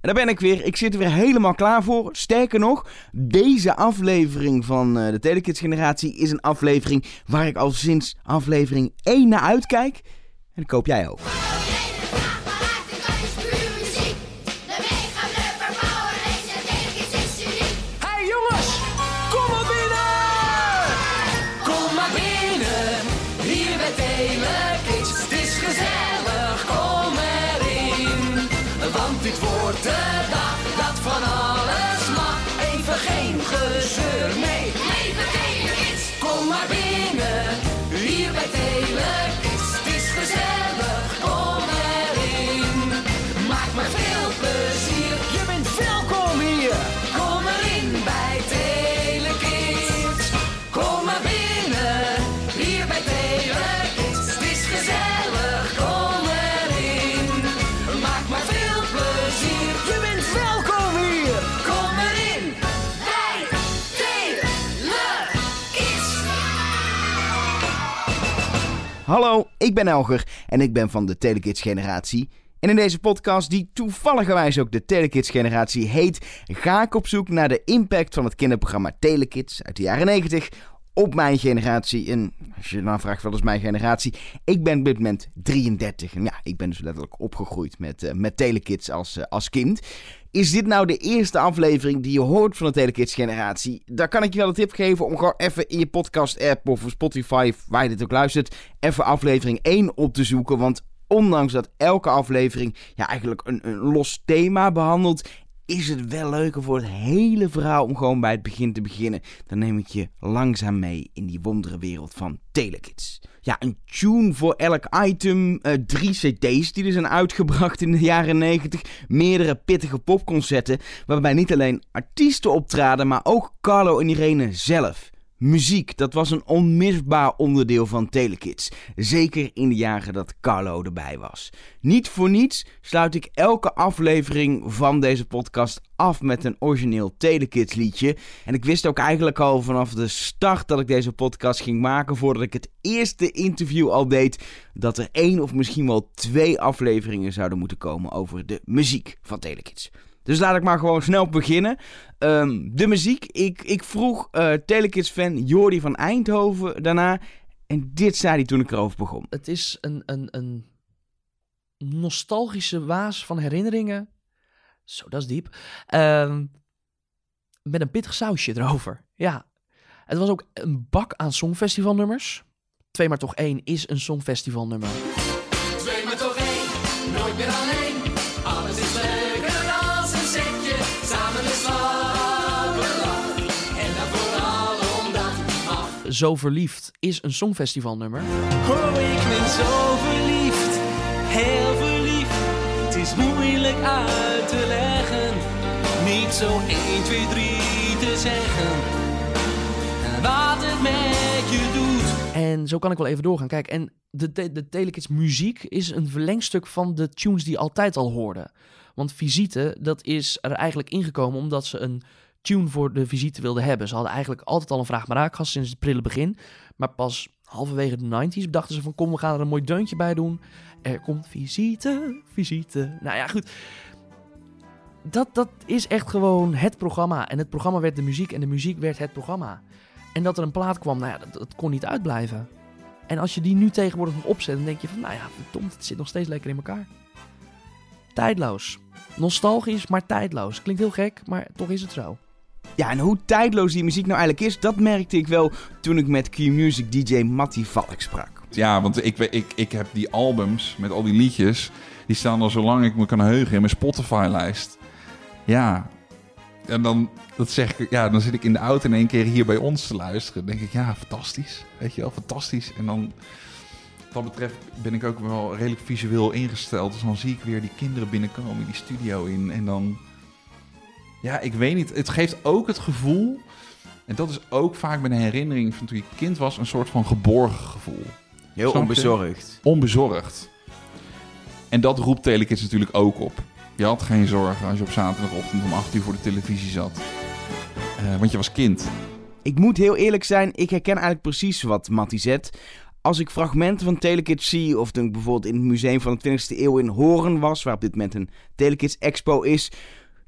En daar ben ik weer. Ik zit er weer helemaal klaar voor. Sterker nog, deze aflevering van uh, de Telekids Generatie is een aflevering waar ik al sinds aflevering 1 naar uitkijk. En dat koop jij ook. Hallo, ik ben Elger en ik ben van de Telekids Generatie. En in deze podcast, die toevalligerwijs ook de Telekids Generatie heet, ga ik op zoek naar de impact van het kinderprogramma Telekids uit de jaren 90 op mijn generatie. En als je dan vraagt, wat is mijn generatie? Ik ben op dit moment 33. En ja, ik ben dus letterlijk opgegroeid met, eh, met Telekids als, eh, als kind. Is dit nou de eerste aflevering die je hoort van de Telekids generatie? Daar kan ik je wel een tip geven om gewoon even in je podcast app of Spotify, waar je dit ook luistert, even aflevering 1 op te zoeken. Want ondanks dat elke aflevering ja, eigenlijk een, een los thema behandelt, is het wel leuker voor het hele verhaal om gewoon bij het begin te beginnen. Dan neem ik je langzaam mee in die wonderenwereld van Telekids. Ja, een tune voor elk item, eh, drie cd's die er zijn uitgebracht in de jaren 90, meerdere pittige popconcerten, waarbij niet alleen artiesten optraden, maar ook Carlo en Irene zelf. Muziek, dat was een onmisbaar onderdeel van Telekids. Zeker in de jaren dat Carlo erbij was. Niet voor niets sluit ik elke aflevering van deze podcast af met een origineel Telekids liedje. En ik wist ook eigenlijk al vanaf de start dat ik deze podcast ging maken, voordat ik het eerste interview al deed, dat er één of misschien wel twee afleveringen zouden moeten komen over de muziek van Telekids. Dus laat ik maar gewoon snel beginnen. Ehm, de muziek. Ik, ik vroeg eh Telekids-fan Jordi van Eindhoven daarna. En dit zei hij toen ik erover begon. Het is een, een, een nostalgische waas van herinneringen. Zo, dat is diep. Ehm, met een pittig sausje erover. Ja. Het was ook een bak aan songfestivalnummers. Twee maar toch één is een songfestivalnummer. Zo verliefd is een songfestivalnummer. Oh, ik ben zo verliefd, heel verliefd. Het is moeilijk uit te leggen, niet zo 1, 2, 3 te zeggen. Wat het met je doet. En zo kan ik wel even doorgaan. Kijk, en de, de, de Telekids muziek is een verlengstuk van de tunes die je altijd al hoorde. Want Visite, dat is er eigenlijk ingekomen omdat ze een tune voor de visite wilden hebben. Ze hadden eigenlijk altijd al een vraag maar raak gehad sinds het prille begin. Maar pas halverwege de 90s bedachten ze van kom, we gaan er een mooi deuntje bij doen. Er komt visite, visite. Nou ja, goed. Dat, dat is echt gewoon het programma. En het programma werd de muziek en de muziek werd het programma. En dat er een plaat kwam, nou ja, dat, dat kon niet uitblijven. En als je die nu tegenwoordig nog opzet, dan denk je van, nou ja, verdomd, het zit nog steeds lekker in elkaar. Tijdloos. Nostalgisch, maar tijdloos. Klinkt heel gek, maar toch is het zo. Ja, en hoe tijdloos die muziek nou eigenlijk is, dat merkte ik wel toen ik met Q-Music DJ Matty Valk sprak. Ja, want ik, ik, ik heb die albums met al die liedjes. Die staan al zolang ik me kan heugen in mijn Spotify-lijst. Ja. En dan, dat zeg ik, ja, dan zit ik in de auto in één keer hier bij ons te luisteren. Dan denk ik, ja, fantastisch. Weet je wel, fantastisch. En dan, wat dat betreft, ben ik ook wel redelijk visueel ingesteld. Dus dan zie ik weer die kinderen binnenkomen, die studio in. En dan, ja, ik weet niet. Het geeft ook het gevoel. En dat is ook vaak bij een herinnering van toen je kind was, een soort van geborgen gevoel Heel Snap je? onbezorgd. onbezorgd. En dat roept Telekids natuurlijk ook op. Je had geen zorgen als je op zaterdagochtend om 8 uur voor de televisie zat. Eh, want je was kind. Ik moet heel eerlijk zijn, ik herken eigenlijk precies wat Matty zet. als ik fragmenten van Telekids zie, of toen ik bijvoorbeeld in het museum van de 20e eeuw in Horen was, waar op dit moment een Telekids Expo is,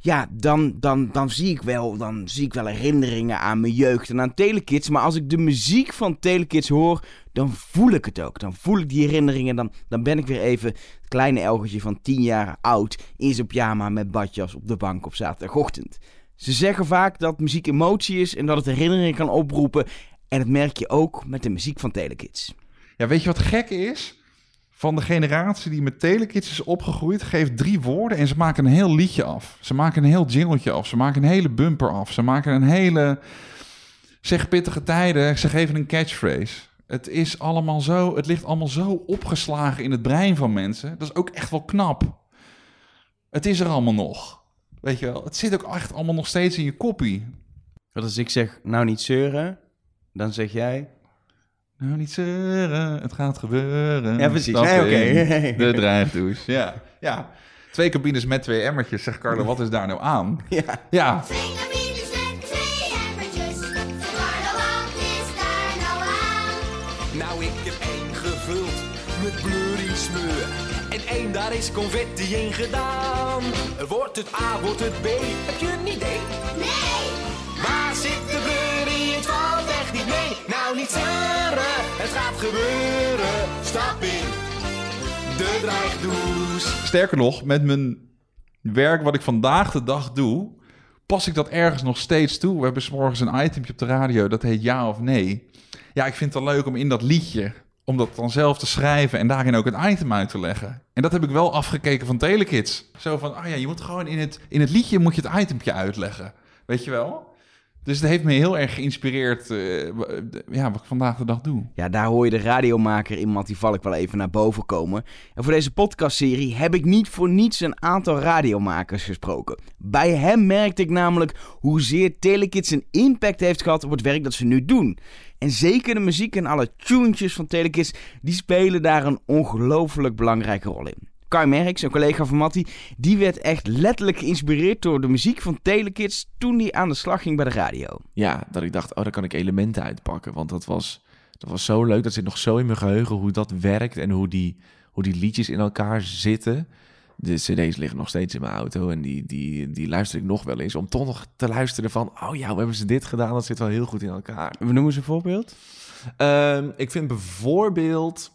ja, dan, dan, dan, zie ik wel, dan zie ik wel herinneringen aan mijn jeugd en aan Telekids. Maar als ik de muziek van Telekids hoor, dan voel ik het ook. Dan voel ik die herinneringen. Dan, dan ben ik weer even het kleine Elgertje van 10 jaar oud in zijn pyjama met badjas op de bank op zaterdagochtend. Ze zeggen vaak dat muziek emotie is en dat het herinneringen kan oproepen. En dat merk je ook met de muziek van Telekids. Ja, weet je wat gek is? Van de generatie die met Telekids is opgegroeid, geeft drie woorden en ze maken een heel liedje af. Ze maken een heel jingletje af. Ze maken een hele bumper af. Ze maken een hele. Zeg pittige tijden. Ze geven een catchphrase. Het is allemaal zo. Het ligt allemaal zo opgeslagen in het brein van mensen. Dat is ook echt wel knap. Het is er allemaal nog. Weet je wel? Het zit ook echt allemaal nog steeds in je koppie. Wat als ik zeg, nou niet zeuren, dan zeg jij... Nou, niet zeuren, het gaat gebeuren. Ja, precies. Nee, oké. De dreigdouche. Ja, ja. Twee cabines met twee emmertjes. Zegt Carlo, wat is daar nou aan? Ja. Ja, Twee cabines met twee emmertjes. Carlo, wat is daar nou aan? Nou, ik heb één gevuld met blurry smeur. En één, daar is confetti in gedaan. Wordt het A, wordt het B? Heb je een idee? Nee, Nou, niet zeuren, het gaat gebeuren. Stap in de sterker nog, met mijn werk wat ik vandaag de dag doe, pas ik dat ergens nog steeds toe. We hebben morgens een itemje op de radio, dat heet ja of nee. Ja, ik vind het wel leuk om in dat liedje, om dat dan zelf te schrijven en daarin ook het item uit te leggen. En dat heb ik wel afgekeken van Telekids. Zo van, ah ja, je moet gewoon in het, in het liedje moet je het itempje uitleggen. Weet je wel? Dus het heeft me heel erg geïnspireerd, eh, ja, wat ik vandaag de dag doe. Ja, daar hoor je de radiomaker in Mattie Valk wel even naar boven komen. En voor deze podcastserie heb ik niet voor niets een aantal radiomakers gesproken. Bij hem merkte ik namelijk hoezeer Telekids een impact heeft gehad op het werk dat ze nu doen. En zeker de muziek en alle tunetjes van Telekids, die spelen daar een ongelooflijk belangrijke rol in. Kai Merks, een collega van Mattie, die werd echt letterlijk geïnspireerd door de muziek van Telekids toen hij aan de slag ging bij de radio. Ja, dat ik dacht, oh, daar kan ik elementen uitpakken. Want dat was, dat was zo leuk. Dat zit nog zo in mijn geheugen hoe dat werkt en hoe die, hoe die liedjes in elkaar zitten. De cd's liggen nog steeds in mijn auto en die, die, die luister ik nog wel eens. Om toch nog te luisteren van, oh ja, hoe hebben ze dit gedaan? Dat zit wel heel goed in elkaar. We noemen ze een voorbeeld. Ehm, ik vind bijvoorbeeld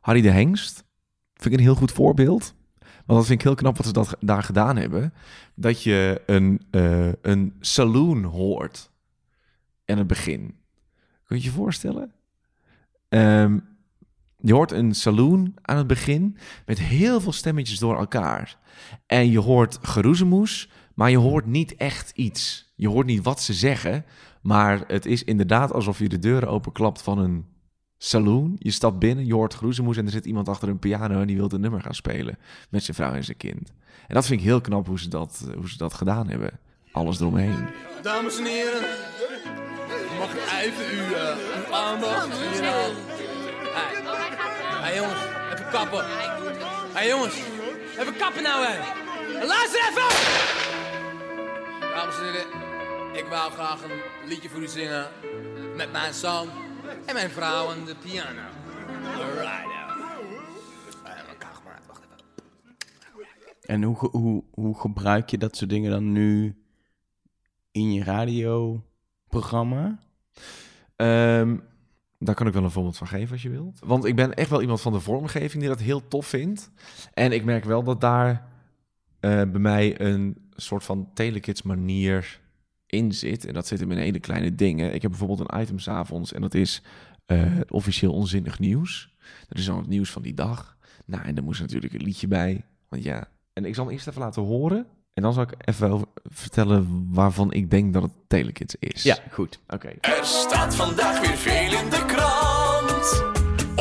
Harry de Hengst. Vind ik een heel goed voorbeeld. Want dat vind ik heel knap wat ze dat, daar gedaan hebben. Dat je een, eh, een saloon hoort in het begin. Kun je je voorstellen? Ehm, je hoort een saloon aan het begin met heel veel stemmetjes door elkaar. En je hoort geroezemoes, maar je hoort niet echt iets. Je hoort niet wat ze zeggen, maar het is inderdaad alsof je de deuren openklapt van een saloon. Je stapt binnen, je hoort groezemoes en er zit iemand achter een piano en die wil een nummer gaan spelen met zijn vrouw en zijn kind. En dat vind ik heel knap hoe ze dat, hoe ze dat gedaan hebben. Alles eromheen. Dames en heren, mag ik even uw, eh, uw aandacht? Hier, Hey. hey jongens, even kappen. hey jongens, even kappen nou hè. Luister even! Dames en heren, ik wou graag een liedje voor u zingen met mijn zoon en mijn vrouw aan de piano. Alright. Wacht even. En hoe, hoe, hoe gebruik je dat soort dingen dan nu in je radioprogramma? Ehm, daar kan ik wel een voorbeeld van geven als je wilt. Want ik ben echt wel iemand van de vormgeving die dat heel tof vindt. En ik merk wel dat daar eh, bij mij een soort van telekids manier in zit. En dat zit hem in hele kleine dingen. Ik heb bijvoorbeeld een item 's avonds en dat is eh, het officieel onzinnig nieuws. Dat is dan het nieuws van die dag. Nou, en daar moest natuurlijk een liedje bij. Want ja, en ik zal hem eerst even laten horen. En dan zal ik even vertellen waarvan ik denk dat het telekids is. goed. Oké. Er staat vandaag weer veel in de krant.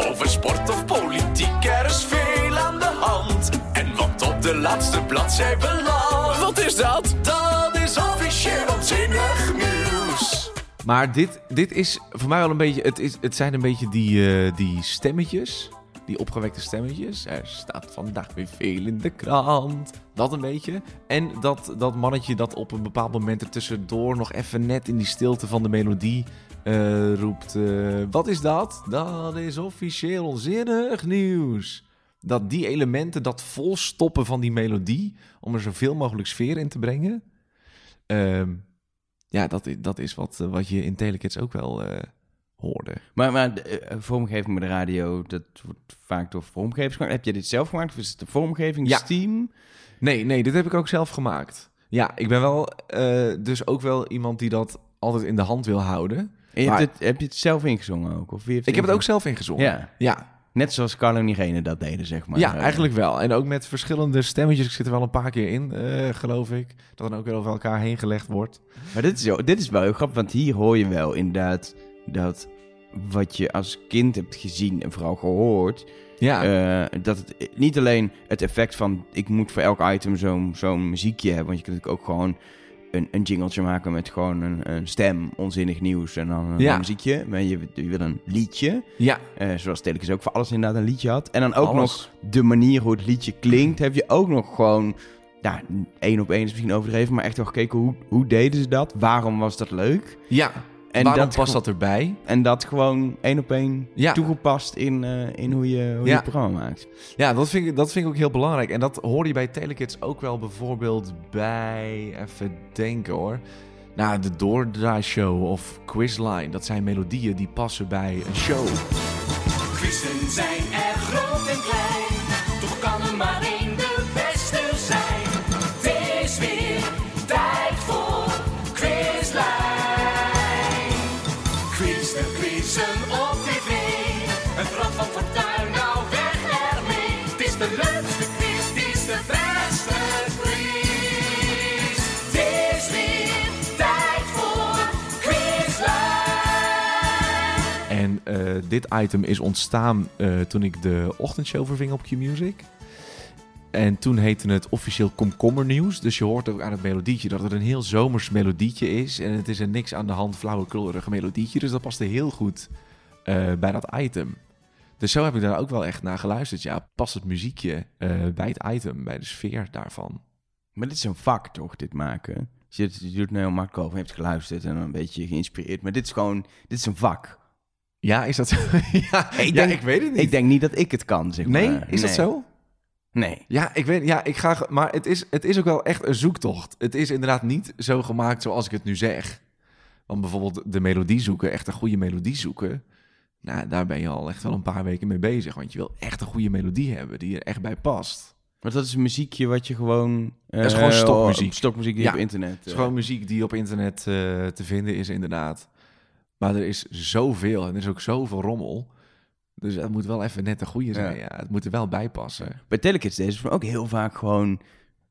Over sport of politiek, er is veel aan de hand. En wat op de laatste bladzij belandt. Wat is dat? Dat is officieel. Maar dit, dit is voor mij wel een beetje. Het, is, het zijn een beetje die, eh, die stemmetjes. Die opgewekte stemmetjes. Er staat vandaag weer veel in de krant. Dat een beetje. En dat, dat mannetje dat op een bepaald moment er tussendoor nog even net in die stilte van de melodie eh, roept. eh, wat is dat? Dat is officieel onzinnig nieuws. Dat die elementen, dat volstoppen van die melodie, om er zoveel mogelijk sfeer in te brengen. Ehm, ja, dat, dat is wat, eh, wat je in Telekids ook wel eh, hoorde. Maar, maar de, eh, vormgeving met de radio, dat wordt vaak door vormgevers gemaakt. Heb je dit zelf gemaakt? Of is het de vormgeving, Ja. Steam? Nee, nee, dit heb ik ook zelf gemaakt. Ja, ik ben wel dus ook wel iemand die dat altijd in de hand wil houden. En je Maar- hebt het, heb je het zelf ingezongen ook? Of wie heeft Ik heb het ook zelf ingezongen. Ja, Ja, net zoals Carlo en Irene dat deden, zeg maar. ja, Eh, eigenlijk wel. En ook met verschillende stemmetjes. Ik zit er wel een paar keer in, eh, geloof ik. Dat dan ook weer over elkaar heen gelegd wordt. Maar dit is, wel- dit is wel heel grappig, want hier hoor je wel inderdaad dat wat je als kind hebt gezien en vooral gehoord, Ja, eh, dat het niet alleen het effect van ik moet voor elk item zo'n zo'n muziekje hebben, want je kunt ook gewoon een, een jingletje maken met gewoon een, een stem, onzinnig nieuws en dan een Ja. muziekje. Maar je, je wil een liedje, ja, eh, zoals Telekens ook voor alles inderdaad een liedje had. En dan ook Alles. nog de manier hoe het liedje klinkt, heb je ook nog gewoon, ja, één op één is misschien overdreven, maar echt wel gekeken hoe, hoe deden ze dat? Waarom was dat leuk? ja. En Waarom dat past dat erbij? En dat gewoon één op één Ja. toegepast in, eh, in hoe je, hoe je Ja. programma maakt. Ja, dat vind, ik, dat vind ik ook heel belangrijk. En dat hoorde je bij Telekids ook wel bijvoorbeeld bij... Even denken hoor. Nou, de Doordraai-show of Quizline. Dat zijn melodieën die passen bij een show. Quizzen zijn dit item is ontstaan eh, toen ik de ochtendshow verving op Q-Music. En toen heette het officieel Komkommer Nieuws. Dus je hoort ook aan het melodietje dat het een heel zomers melodietje is. En het is een niks aan de hand flauwekleurig melodietje. Dus dat paste heel goed eh, bij dat item. Dus zo heb ik daar ook wel echt naar geluisterd. Ja, past het muziekje eh, bij het item, bij de sfeer daarvan. Maar dit is een vak, toch, dit maken? Je, doet het nou heel makkelijk over, je hebt geluisterd en een beetje geïnspireerd. Maar dit is gewoon, dit is een vak. Ja, is dat zo? ja, Ik ja, denk- ik weet het niet. Ik denk niet dat ik het kan, zeg nee, maar. is dat Nee. zo? Nee. Ja, ik weet, ja, ik ga, maar het is, het is ook wel echt een zoektocht. Het is inderdaad niet zo gemaakt zoals ik het nu zeg. Want bijvoorbeeld de melodie zoeken, echt een goede melodie zoeken. Nou, daar ben je al echt wel een paar weken mee bezig. Want je wil echt een goede melodie hebben die er echt bij past. Maar dat is een muziekje wat je gewoon... is gewoon eh, stokmuziek. Stokmuziek die Ja. op internet... Het is eh, gewoon muziek die op internet eh, te vinden is, inderdaad. Maar er is zoveel en er is ook zoveel rommel. Dus het moet wel even net de goede zijn. Ja. Het moet er wel bij passen. Bij Telekids deze ook heel vaak gewoon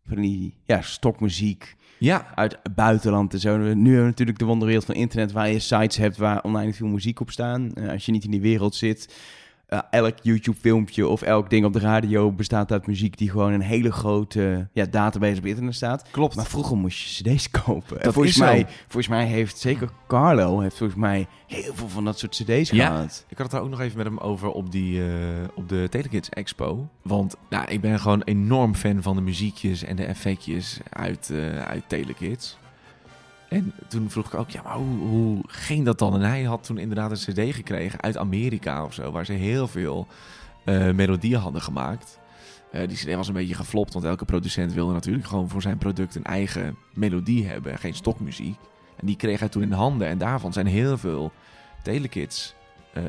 van die ja, stokmuziek Ja, uit het buitenland en zo. Nu hebben we natuurlijk de wonderwereld van internet waar je sites hebt waar online veel muziek op staan. Eh, als je niet in die wereld zit, eh, elk YouTube filmpje of elk ding op de radio bestaat uit muziek die gewoon een hele grote ja, database op internet staat. klopt. Maar vroeger moest je cd's kopen. En volgens is zo. mij, volgens mij heeft zeker Carlo heeft volgens mij heel veel van dat soort cd's Ja. gehad. Ik had het daar ook nog even met hem over op, die, eh, op de Telekids Expo. Want nou, ik ben gewoon enorm fan van de muziekjes en de effectjes uit, eh uit Telekids. En toen vroeg ik ook, ja, maar hoe, hoe ging dat dan? En hij had toen inderdaad een cd gekregen uit Amerika of zo, waar ze heel veel eh, melodieën hadden gemaakt. Eh, die cd was een beetje geflopt, want elke producent wilde natuurlijk gewoon voor zijn product een eigen melodie hebben, geen stokmuziek. En die kreeg hij toen in handen en daarvan zijn heel veel Telekids eh,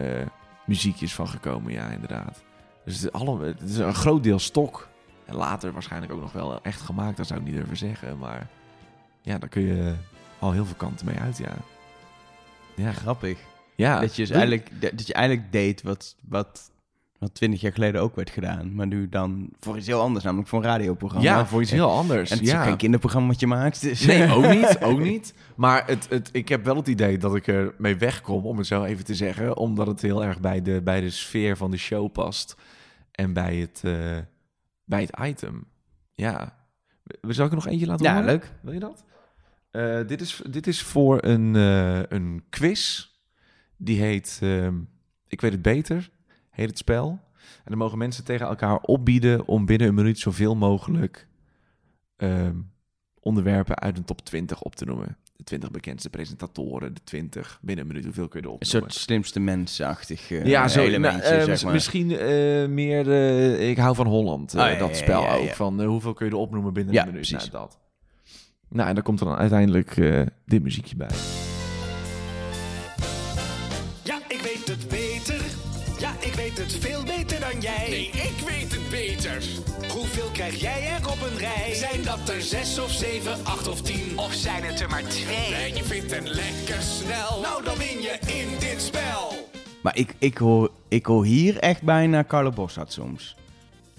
muziekjes van gekomen, ja, inderdaad. Dus het alle, het is een groot deel stok. En later waarschijnlijk ook nog wel echt gemaakt, dat zou ik niet durven zeggen. Maar ja, daar kun je al heel veel kanten mee uit, ja. Ja, Grappig. ja. dat, je dus eigenlijk, dat je eigenlijk deed wat, wat, wat 20 jaar geleden ook werd gedaan. Maar nu dan voor iets heel anders, namelijk voor een radioprogramma. Ja, voor iets heel anders. En het is ja. geen kinderprogramma wat je maakt. Dus. Nee, ook niet. Ook niet. Maar het, het, ik heb wel het idee dat ik er mee wegkom, om het zo even te zeggen. Omdat het heel erg bij de, bij de sfeer van de show past. En bij het, eh, bij het item. Ja. We Zal ik er nog eentje laten Ja, horen? leuk. Wil je dat? Eh, dit, is, dit is voor een, eh, een quiz. Die heet... ehm, ik weet het beter. Heet het spel. En dan mogen mensen tegen elkaar opbieden om binnen een minuut zoveel mogelijk ehm, onderwerpen uit een top 20 op te noemen. De 20 bekendste presentatoren, de 20 binnen een minuut. Hoeveel kun je erop Een soort slimste mensachtig eh, ja, zo elementje, nou, zeg mis- maar. Misschien meer, ik hou van Holland, Ah, ja, dat ja, spel ja, ja. ook. Van hoeveel kun je erop noemen binnen Ja, een minuut? precies. Nou, dat. Nou, en daar komt er dan uiteindelijk eh, dit muziekje bij. Ja, ik weet het beter. Ja, ik weet het veel beter dan jij. Nee, ik weet het beter. Hoeveel krijg jij er op een rij? Zijn dat er zes of zeven, acht of tien? Of zijn het er maar twee? En je vindt het lekker snel. Nou, dan win je in dit spel. Maar ik, ik, hoor, ik hoor hier echt bijna Carlo Bossard soms.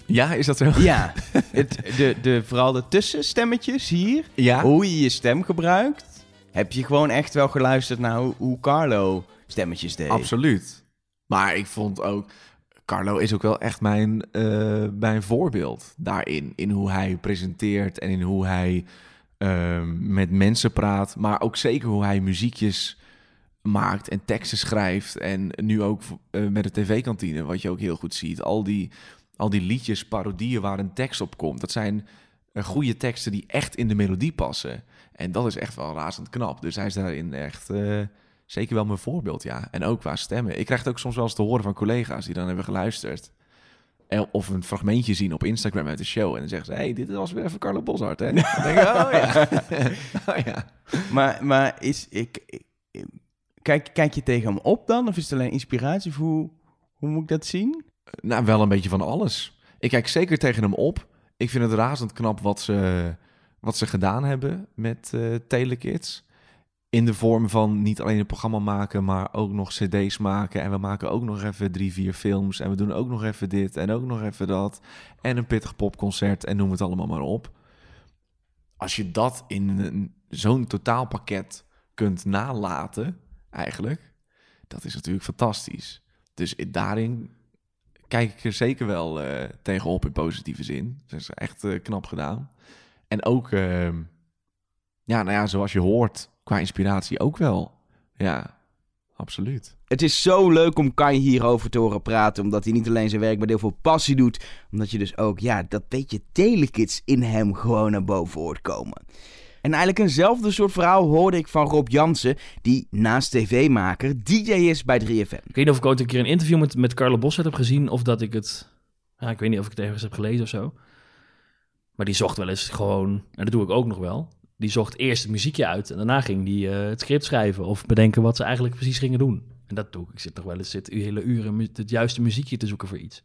Ja, is dat zo? Ja, het, de, de, vooral de tussenstemmetjes hier. Ja. Hoe je je stem gebruikt. Heb je gewoon echt wel geluisterd naar hoe, hoe Carlo stemmetjes deed. Absoluut. Maar ik vond ook... Carlo is ook wel echt mijn, eh, mijn voorbeeld daarin. In hoe hij presenteert en in hoe hij ehm, met mensen praat. Maar ook zeker hoe hij muziekjes maakt en teksten schrijft. En nu ook eh, met de tv-kantine, wat je ook heel goed ziet. Al die, al die liedjes, parodieën waar een tekst op komt. Dat zijn eh, goede teksten die echt in de melodie passen. En dat is echt wel razend knap. Dus hij is daarin echt... eh, Zeker wel mijn voorbeeld, ja. En ook qua stemmen. Ik krijg het ook soms wel eens te horen van collega's die dan hebben geluisterd. En- Of een fragmentje zien op Instagram uit de show. En dan zeggen ze, hey, dit was weer even Carlo Boshart, hè? Dan denk ik, oh ja. oh ja. Maar, maar is, ik, ik- kijk, kijk je tegen hem op dan? Of is het alleen inspiratie? Of hoe, hoe moet ik dat zien? Nou, wel een beetje van alles. Ik kijk zeker tegen hem op. Ik vind het razend knap wat ze, wat ze gedaan hebben met eh Telekids. In de vorm van niet alleen een programma maken, maar ook nog cd's maken. En we maken ook nog even drie, vier films. En we doen ook nog even dit en ook nog even dat. En een pittig popconcert en noem het allemaal maar op. Als je dat in zo'n totaalpakket kunt nalaten, eigenlijk, dat is natuurlijk fantastisch. Dus daarin kijk ik er zeker wel eh, tegenop in positieve zin. Dat is echt eh, knap gedaan. En ook, ehm, ja, nou ja, zoals je hoort, qua inspiratie ook wel. Ja, absoluut. Het is zo leuk om Kai hierover te horen praten. Omdat hij niet alleen zijn werk met heel veel passie doet. Omdat je dus ook, ja, dat beetje telekids in hem gewoon naar boven hoort komen. En eigenlijk eenzelfde soort verhaal hoorde ik van Rob Jansen. Die naast tv-maker DJ is bij 3FM. Ik weet niet of ik ooit een keer een interview met, met Carlo Bossert heb gezien of dat ik het... Ja, ik weet niet of ik het ergens heb gelezen of zo. Maar die zocht wel eens gewoon, en dat doe ik ook nog wel, die zocht eerst het muziekje uit en daarna ging die eh, het script schrijven of bedenken wat ze eigenlijk precies gingen doen. En dat doe ik. Ik zit nog wel eens zit hele uren het juiste muziekje te zoeken voor iets.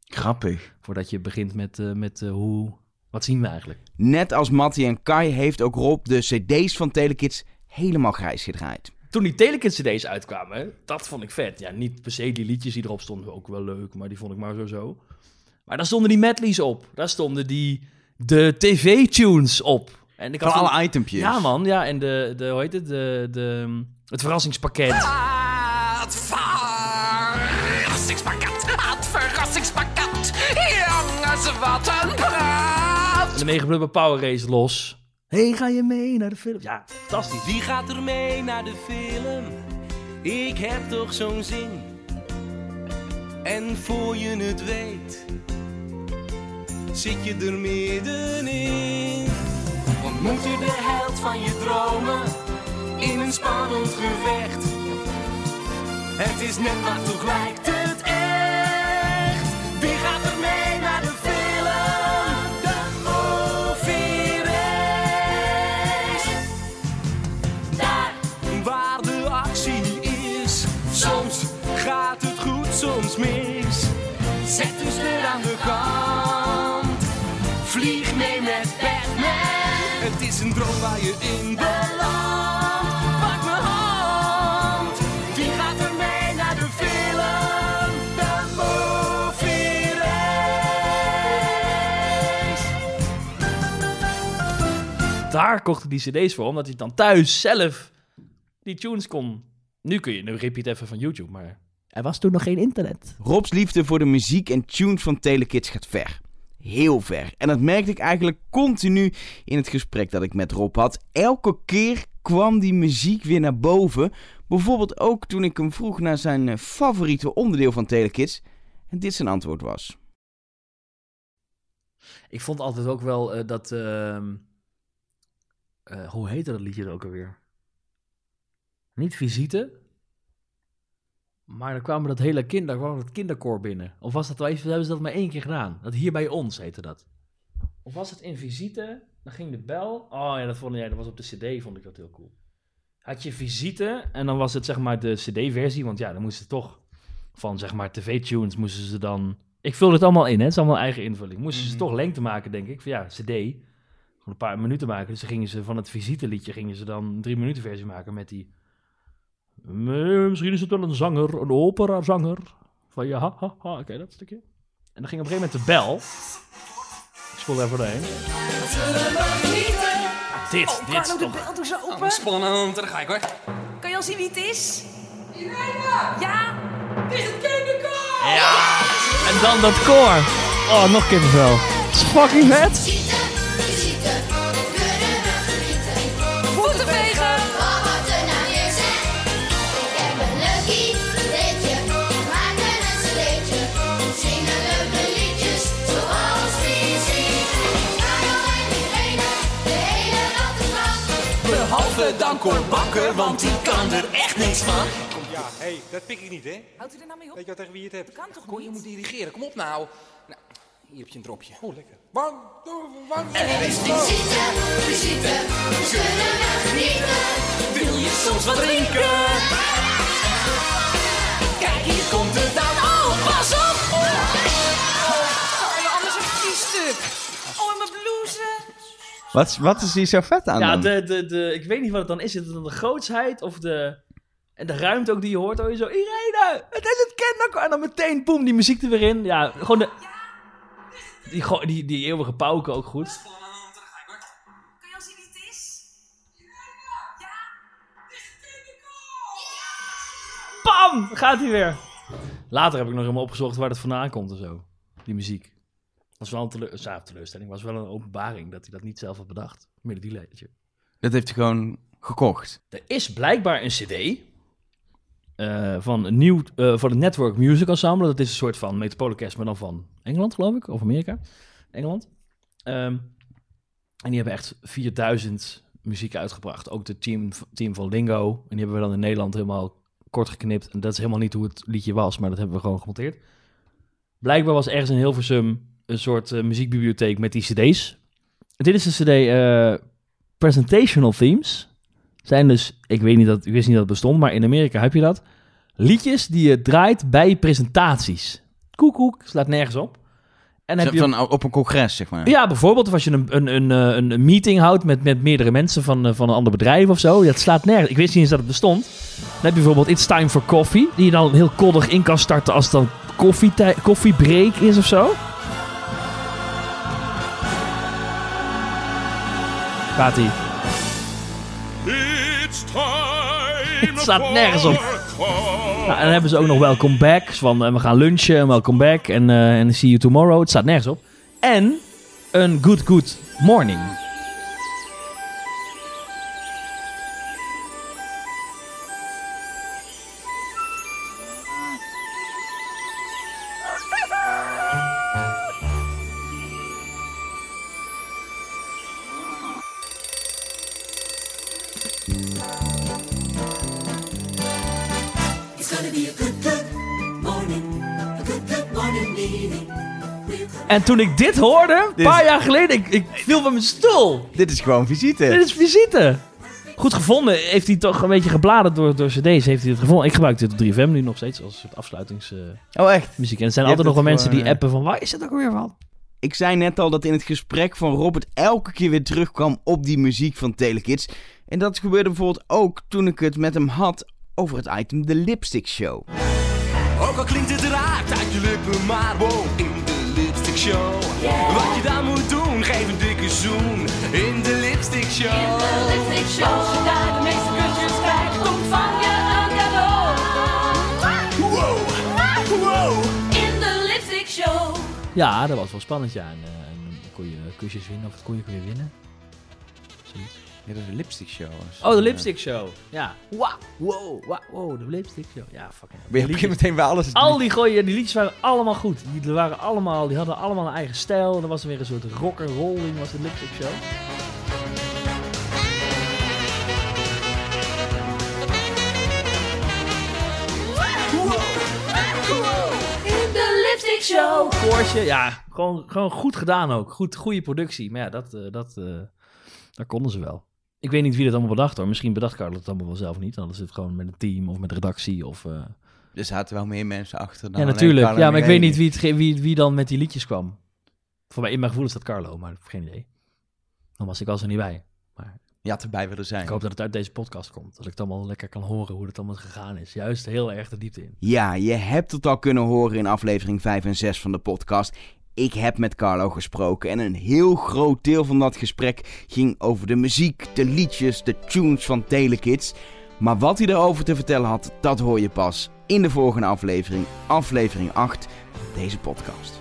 Grappig. Voordat je begint met, eh, met eh, hoe, wat zien we eigenlijk? Net als Mattie en Kai heeft ook Rob de cd's van Telekids helemaal grijs gedraaid. Toen die Telekids cd's uitkwamen, dat vond ik vet. Ja, niet per se die liedjes die erop stonden ook wel leuk, maar die vond ik maar zo zo. Maar daar stonden die medleys op. Daar stonden die de tv-tunes op. En ik Van had alle itempjes. Ja man, ja. En de, de hoe heet het? De, de, het verrassingspakket. Het verrassingspakket, het verrassingspakket. Jongens, wat een. En de Mega Blubber Power Race los. hey, ga je mee naar de film? Ja, fantastisch. Wie gaat er mee naar de film? Ik heb toch zo'n zin. En voor je het weet, zit je er middenin. Ontmoet je de held van je dromen in een spannend gevecht. Het is net maar toch lijkt is een droom waar je in belandt. Pak mijn hand. Wie gaat er mee naar de film? De movie race. Daar kocht ik die cd's voor, omdat hij dan thuis zelf die tunes kon. Nu kun je, nu rip je het even van YouTube, maar er was toen nog geen internet. Rob's liefde voor de muziek en tunes van Telekids gaat ver. Heel ver. En dat merkte ik eigenlijk continu in het gesprek dat ik met Rob had. Elke keer kwam die muziek weer naar boven. Bijvoorbeeld ook toen ik hem vroeg naar zijn eh, favoriete onderdeel van Telekids. en dit zijn antwoord was. Ik vond altijd ook wel eh, dat... ehm, eh, hoe heette dat liedje ook alweer? Niet Visite. Maar dan kwamen dat hele kind, daar kwam het kinderkoor binnen. Of was dat, hebben ze dat maar één keer gedaan? Dat hier bij ons heette dat. Of was het in Visite? Dan ging de bel. Oh ja, dat vond jij, dat was op de CD, vond ik dat heel cool. Had je Visite en dan was het zeg maar de CD-versie, want ja, dan moesten ze toch van zeg maar tv-tunes moesten ze dan. Ik vul het allemaal in, hè? Het is allemaal eigen invulling. Moesten ze toch lengte maken, denk ik. Van ja, CD. Gewoon een paar minuten maken. Dus dan gingen ze van het visiteliedje gingen ze dan een drie minuten versie maken met die. "Nee, Misschien is het wel een zanger, een operazanger. Van ja, ha, ha, ha. Oké, dat stukje. En dan ging op een gegeven moment de bel. Ik spoel er even doorheen. Ah, dit, dit. Carlo, de bel doe ze Oh, open. spannend, daar ga ik hoor. Kan je al zien wie het is? Ja? Het is het kinderkoor! En dan dat koor. Oh, nog kippenvel. Het is fucking vet. Dan Cor Bakker, want die kan er echt niks van. Ja, hé, hey, dat pik ik niet, hè? Houdt u er nou mee op? Weet je wat tegen wie je het hebt? Kan toch Cor, je moet dirigeren, kom op nou. Nou, hier heb je een dropje. Oh, lekker. Bang, bang. Er is visite, visite, kunnen we genieten. Wil je soms wat drinken? Kijk, hier komt het dan. Oh, pas op! Carlo, anders een kiesstuk. Wat, wat is hier zo vet aan Ja, dan? de, de, de, ik weet niet wat het dan is. Is het dan de grootsheid of de... En de ruimte ook die je hoort. Hoor je zo, Irene, het is het kinderkoor. En dan meteen, boem, die muziek er weer in. Ja, gewoon de... Die, go- die, die eeuwige pauken ook goed. Kan je al zien wie het is? Bam! Gaat hij weer. Later heb ik nog helemaal opgezocht waar het vandaan komt en zo. Die muziek. Was wel een teleur, teleurstelling. was wel een openbaring dat hij dat niet zelf had bedacht. Melodielijntje. Dat heeft hij gewoon gekocht. Er is blijkbaar een cd eh, van een nieuw eh, van het Network Music Ensemble. Dat is een soort van Metropoolorkest, maar dan van Engeland, geloof ik, of Amerika. Engeland. Ehm, en die hebben echt 4000 muziek uitgebracht. Ook de team, team van Lingo. En die hebben we dan in Nederland helemaal kort geknipt. En dat is helemaal niet hoe het liedje was, maar dat hebben we gewoon gemonteerd. Blijkbaar was ergens in Hilversum een soort eh, muziekbibliotheek met die cd's. Dit is de cd eh, Presentational Themes. Zijn dus, ik weet niet dat, ik wist niet dat het bestond, maar in Amerika heb je dat. Liedjes die je draait bij presentaties. Koekoek, slaat nergens op. En heb je... Van, op een congres, zeg maar. Ja, bijvoorbeeld of als je een, een, een, eh, een, een meeting houdt met, met meerdere mensen van, van een ander bedrijf of zo. Dat slaat nergens. Ik wist niet eens dat het bestond. Dan heb je bijvoorbeeld It's Time for Coffee. Die je dan heel koddig in kan starten als het dan koffiebreak is of zo. Gaat ie. Het staat nergens op. Nou, en dan hebben ze ook nog Welcome Back. Van eh, we gaan lunchen en Welcome Back en, eh, en See You Tomorrow. Het staat nergens op. En een Good Good Morning. En toen ik dit hoorde, een paar jaar geleden, ik, ik viel van mijn stoel. Dit is gewoon visite. Dit is visite. Goed gevonden. Heeft hij toch een beetje gebladerd door, door cd's. Heeft hij het gevonden. Ik gebruik dit op 3FM nu nog steeds als een soort afsluitingsmuziek. Oh, echt? en er zijn Je altijd nog wel mensen die gewoon, appen van... Waar is het ook weer van? Ik zei net al dat in het gesprek van Robert elke keer weer terugkwam op die muziek van Telekids. En dat gebeurde bijvoorbeeld ook toen ik het met hem had over het item de Lipstick Show. Ook al klinkt het raar uit je lippen, maar lipstick show. Wat je dan moet doen, geef een dikke zoen in de lipstick show. Als je daar de meeste kusjes krijgt, ontvang je een cadeau. In de lipstick show. Ja, dat was wel spannend, ja. En, en dan kon je kusjes winnen, of het kon je weer winnen. Zoiets. Ja, dat is een lipstick show. Oh, de Lipstick Show. Ja. Wow, wow, wow, wow, de Lipstick Show. Ja, fucking. Ben je begint meteen bij alles. Al die gooien, die liedjes waren allemaal goed. Die, waren allemaal, die hadden allemaal een eigen stijl. Er was weer een soort rock and roll ding, was de Lipstick Show. In de lipstick show. Koortje, ja, gewoon, gewoon goed gedaan ook. Goed, goede productie. Maar ja, dat, eh, dat, eh, dat konden ze wel. Ik weet niet wie dat allemaal bedacht hoor. Misschien bedacht Carlo het allemaal wel zelf niet. Dan is het gewoon met een team of met redactie. Of, eh, Er zaten wel meer mensen achter dan Ja, natuurlijk. Ja, maar ik weet niet wie, het, wie, wie dan met die liedjes kwam. Voor mij, in mijn gevoel is dat Carlo, maar ik heb geen idee. Dan was ik was er niet bij. Je had erbij willen zijn. Ik hoop dat het uit deze podcast komt. Dat ik het allemaal lekker kan horen hoe het allemaal gegaan is. Juist heel erg de diepte in. Ja, je hebt het al kunnen horen in aflevering 5 en 6 van de podcast. Ik heb met Carlo gesproken en een heel groot deel van dat gesprek ging over de muziek, de liedjes, de tunes van Telekids. Maar wat hij erover te vertellen had, dat hoor je pas in de volgende aflevering, aflevering 8 van deze podcast.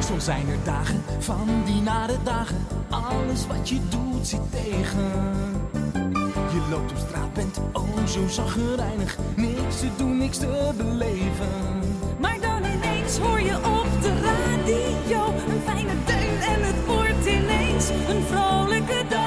Soms zijn er dagen van die nare dagen. Alles wat je doet zit tegen. Je loopt op straat, bent oh zo zaggerijnig. Niks te doen, niks te beleven. Hoor je op de radio een fijne deun en het wordt ineens een vrolijke dag.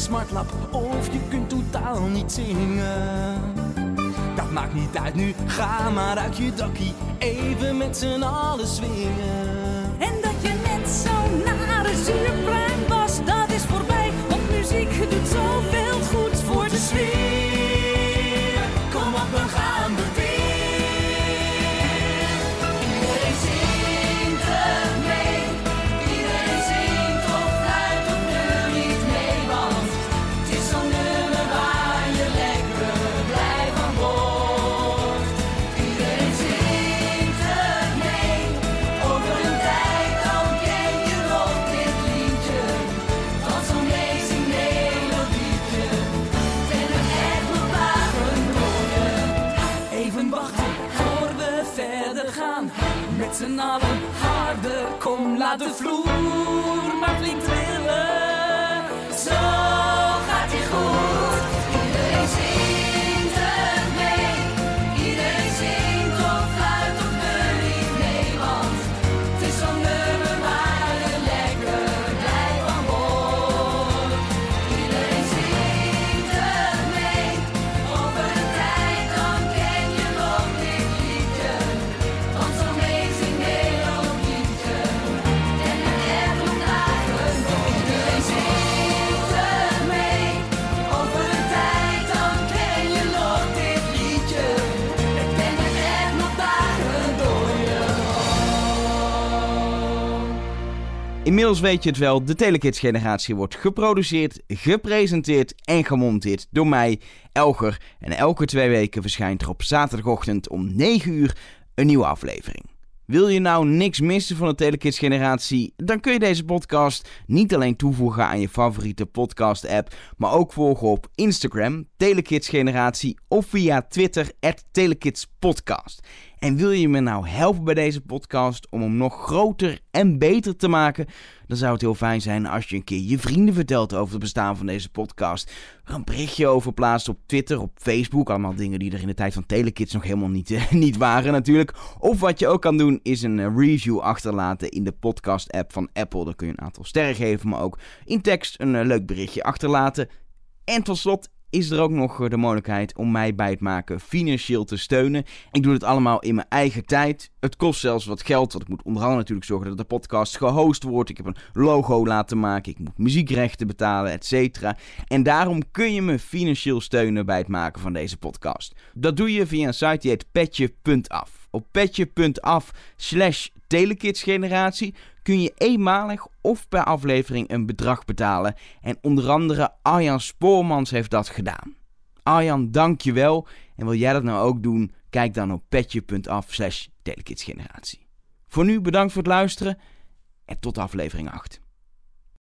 Smartlap of je kunt totaal niet zingen. Dat maakt niet uit nu, ga maar uit je dakkie, even met z'n allen swingen. Inmiddels weet je het wel, de Telekids generatie wordt geproduceerd, gepresenteerd en gemonteerd door mij, Elger. En elke twee weken verschijnt er op zaterdagochtend om 9 uur een nieuwe aflevering. Wil je nou niks missen van de Telekids generatie, dan kun je deze podcast niet alleen toevoegen aan je favoriete podcast app, maar ook volgen op Instagram, Telekids generatie of via Twitter, Telekidspodcast. En wil je me nou helpen bij deze podcast om hem nog groter en beter te maken? Dan zou het heel fijn zijn als je een keer je vrienden vertelt over het bestaan van deze podcast. Een berichtje over plaatst op Twitter, op Facebook. Allemaal dingen die er in de tijd van Telekids nog helemaal niet, eh, niet waren natuurlijk. Of wat je ook kan doen is een eh, review achterlaten in de podcast app van Apple. Dan kun je een aantal sterren geven, maar ook in tekst een eh, leuk berichtje achterlaten. En tot slot, is er ook nog eh, de mogelijkheid om mij bij het maken financieel te steunen. Ik doe het allemaal in mijn eigen tijd. Het kost zelfs wat geld, want ik moet onder andere natuurlijk zorgen dat de podcast gehost wordt. Ik heb een logo laten maken, ik moet muziekrechten betalen, et cetera. En daarom kun je me financieel steunen bij het maken van deze podcast. Dat doe je via een site die heet petje.af. Op petje.af slash telekidsgeneratie kun je eenmalig of per aflevering een bedrag betalen. En onder andere Arjan Spoormans heeft dat gedaan. Arjan, dank je wel. En wil jij dat nou ook doen? Kijk dan op petje.af slash. Voor nu bedankt voor het luisteren en tot aflevering 8.